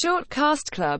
Shortcast Club.